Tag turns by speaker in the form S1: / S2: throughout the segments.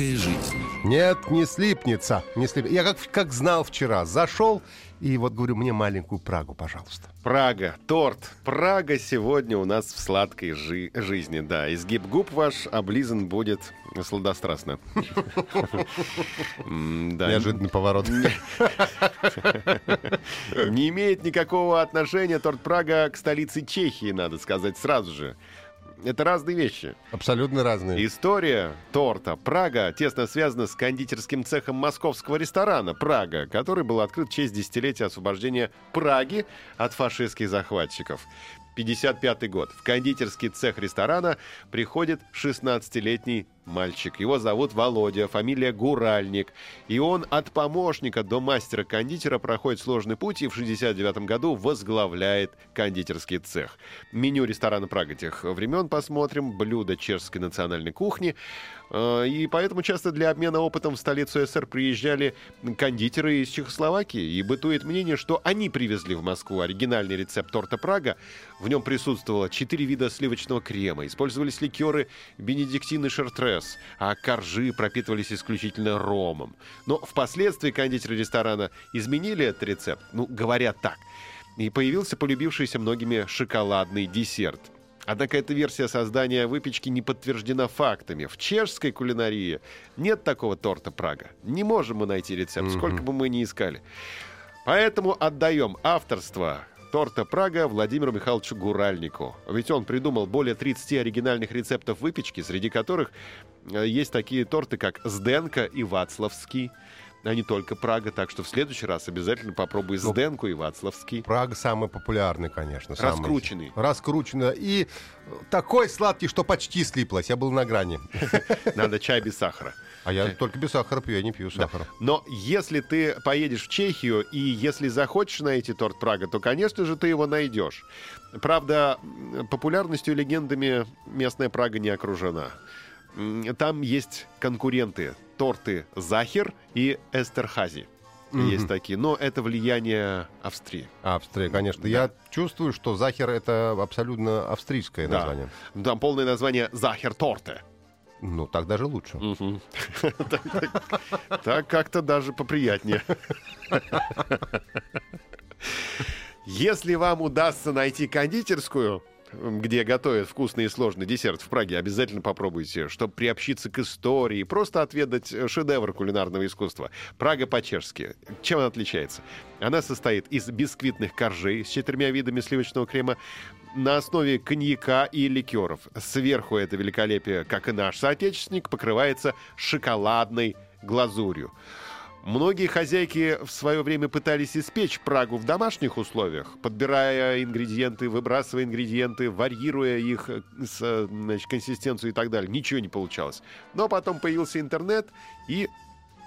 S1: Сладкая жизнь.
S2: Нет, не слипнется. Не слип... Я как, как знал вчера. Зашел и вот говорю, мне маленькую Прагу, пожалуйста.
S3: Прага, торт. Прага сегодня у нас в сладкой жи- жизни, да. Изгиб губ ваш облизан будет сладострастно.
S2: Неожиданный поворот.
S3: Не имеет никакого отношения торт Прага к столице Чехии, надо сказать сразу же. Это разные вещи.
S2: Абсолютно разные.
S3: История торта Прага тесно связана с кондитерским цехом московского ресторана Прага, который был открыт в честь десятилетия освобождения Праги от фашистских захватчиков. 55 год. В кондитерский цех ресторана приходит 16-летний мальчик. Его зовут Володя, фамилия Гуральник. И он от помощника до мастера-кондитера проходит сложный путь и в 69 году возглавляет кондитерский цех. Меню ресторана Прага тех времен посмотрим. Блюда чешской национальной кухни. Э, И поэтому часто для обмена опытом в столицу СССР приезжали кондитеры из Чехословакии. И бытует мнение, что они привезли в Москву оригинальный рецепт торта Прага. В нем присутствовало четыре вида сливочного крема. Использовались ликеры бенедиктин и шартрес, а коржи пропитывались исключительно ромом. Но впоследствии кондитеры ресторана изменили этот рецепт. Ну, говорят так. И появился полюбившийся многими шоколадный десерт. Однако эта версия создания выпечки не подтверждена фактами. В чешской кулинарии нет такого торта Прага. Не можем мы найти рецепт, сколько бы мы ни искали. Поэтому отдаем авторство торта Прага Владимиру Михайловичу Гуральнику. Ведь он придумал более 30 оригинальных рецептов выпечки, среди которых э, есть такие торты, как Сденка и Вацлавский, а не только Прага. Так что в следующий раз обязательно попробуй
S2: Ну,
S3: Сденку и Вацлавский.
S2: Прага самый популярный, конечно. самый.
S3: Раскрученный.
S2: Раскрученный. И такой сладкий, что почти слиплось. Я был на грани.
S3: Надо чай без сахара.
S2: А я только без сахара пью, я не пью сахара.
S3: Но если ты поедешь в Чехию и если захочешь найти торт Прага, то, конечно же, ты его найдешь. Правда, популярностью и легендами местная Прага не окружена. Там есть конкуренты. Торты Захер и Эстерхази. Есть такие. Но это влияние Австрии.
S2: Австрия, конечно. Я чувствую, что Захер это абсолютно австрийское
S3: Да.
S2: название.
S3: Там полное название Захер Торте.
S2: Ну, так даже лучше.
S3: Так как-то даже поприятнее. Если вам удастся найти кондитерскую, где готовят вкусный и сложный десерт в Праге, обязательно попробуйте, чтобы приобщиться к истории, просто отведать шедевр кулинарного искусства. Прага по-чешски. Чем она отличается? Она состоит из бисквитных коржей с четырьмя видами сливочного крема на основе коньяка и ликеров. Сверху это великолепие, как и наш соотечественник, покрывается шоколадной глазурью. Многие хозяйки в свое время пытались испечь Прагу в домашних условиях, подбирая ингредиенты, выбрасывая ингредиенты, варьируя их э, э, значит, консистенцию и так далее. Ничего не получалось. Но потом появился интернет, и,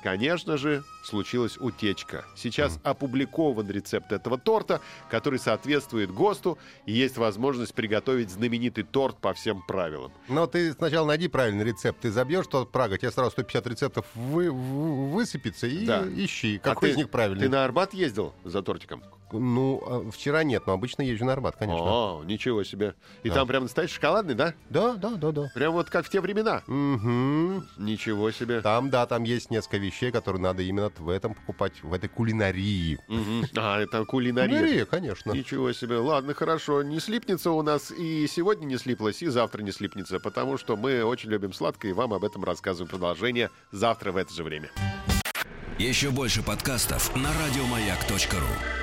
S3: конечно же, случилась утечка. Сейчас опубликован рецепт этого торта, который соответствует ГОСТу, и есть возможность приготовить знаменитый торт по всем правилам.
S2: Но ты сначала найди правильный рецепт. Ты забьешь тот Прага, тебе сразу 150 рецептов вы- высыпется и
S3: Да.
S2: ищи,
S3: А
S2: какой
S3: ты-
S2: из них правильный.
S3: Ты на Арбат ездил за тортиком?
S2: Ну, а, вчера нет, но обычно езжу на Арбат, конечно.
S3: О, ничего себе. И
S2: Да.
S3: там прям настоящий шоколадный, да?
S2: Да, да, да, да.
S3: Прям вот как в те времена.
S2: Мгм.
S3: Ничего себе.
S2: Там, да, там есть несколько вещей, которые надо именно в этом покупать, в этой кулинарии.
S3: А, это кулинария.
S2: Кулинария, конечно.
S3: Ничего себе. Ладно, хорошо. Не слипнется у нас и сегодня не слиплось, и завтра не слипнется, потому что мы очень любим сладкое, и вам об этом рассказываем продолжение завтра в это же время.
S1: Еще больше подкастов на радиомаяк.ру.